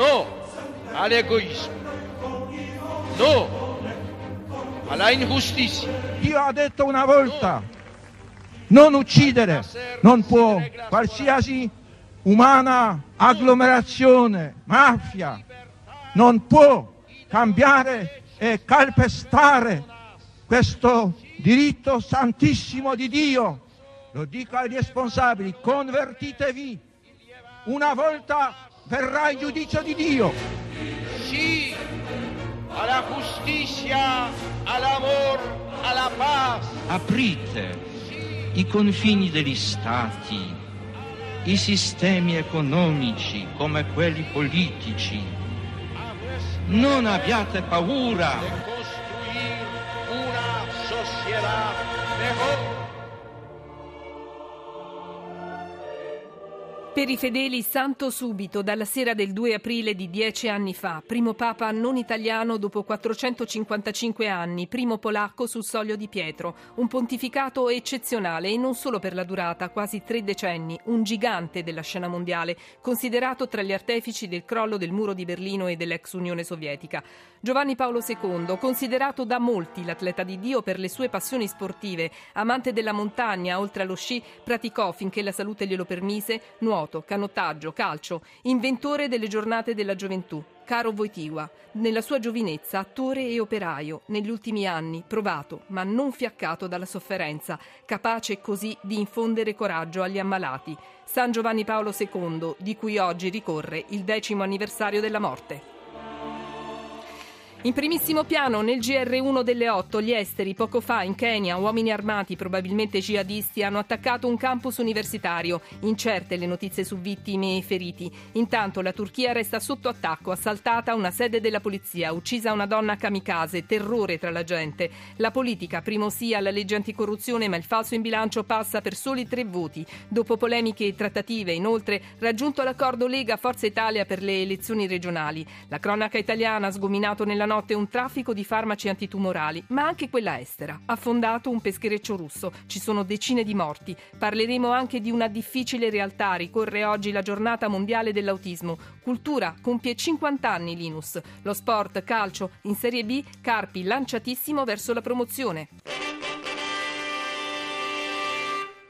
No all'egoismo. No alla ingiustizia. Dio ha detto una volta, non uccidere, non può qualsiasi umana agglomerazione, mafia, non può cambiare e calpestare questo diritto santissimo di Dio. Lo dico ai responsabili, convertitevi. Una volta verrà il giudizio di Dio. Sì alla giustizia, all'amore, alla pace. Aprite i confini degli stati, i sistemi economici come quelli politici. Non abbiate paura. Costruire una società mejor. Per i fedeli santo subito dalla sera del 2 aprile di dieci anni fa, primo papa non italiano dopo 455 anni, primo polacco sul soglio di Pietro, un pontificato eccezionale e non solo per la durata, quasi tre decenni, un gigante della scena mondiale, considerato tra gli artefici del crollo del muro di Berlino e dell'ex Unione Sovietica. Giovanni Paolo II, considerato da molti l'atleta di Dio per le sue passioni sportive, amante della montagna, oltre allo sci, praticò finché la salute glielo permise, nuoto, canottaggio, calcio, inventore delle giornate della gioventù. Caro Voitigua, nella sua giovinezza attore e operaio, negli ultimi anni provato ma non fiaccato dalla sofferenza, capace così di infondere coraggio agli ammalati. San Giovanni Paolo II, di cui oggi ricorre il decimo anniversario della morte. In primissimo piano, nel GR1 delle 8, gli esteri, poco fa in Kenya, uomini armati, probabilmente jihadisti, hanno attaccato un campus universitario. Incerte le notizie su vittime e feriti. Intanto la Turchia resta sotto attacco, assaltata una sede della polizia, uccisa una donna kamikaze, terrore tra la gente. La politica, primo sì alla legge anticorruzione, ma il falso in bilancio passa per soli tre voti. Dopo polemiche e trattative, inoltre, raggiunto l'accordo Lega Forza Italia per le elezioni regionali. La cronaca italiana ha sgominato nella notte un traffico di farmaci antitumorali, ma anche quella estera. Affondato un peschereccio russo. Ci sono decine di morti. Parleremo anche di una difficile realtà. Ricorre oggi la giornata mondiale dell'autismo. Cultura compie 50 anni Linus. Lo sport, calcio, in Serie B, Carpi lanciatissimo verso la promozione.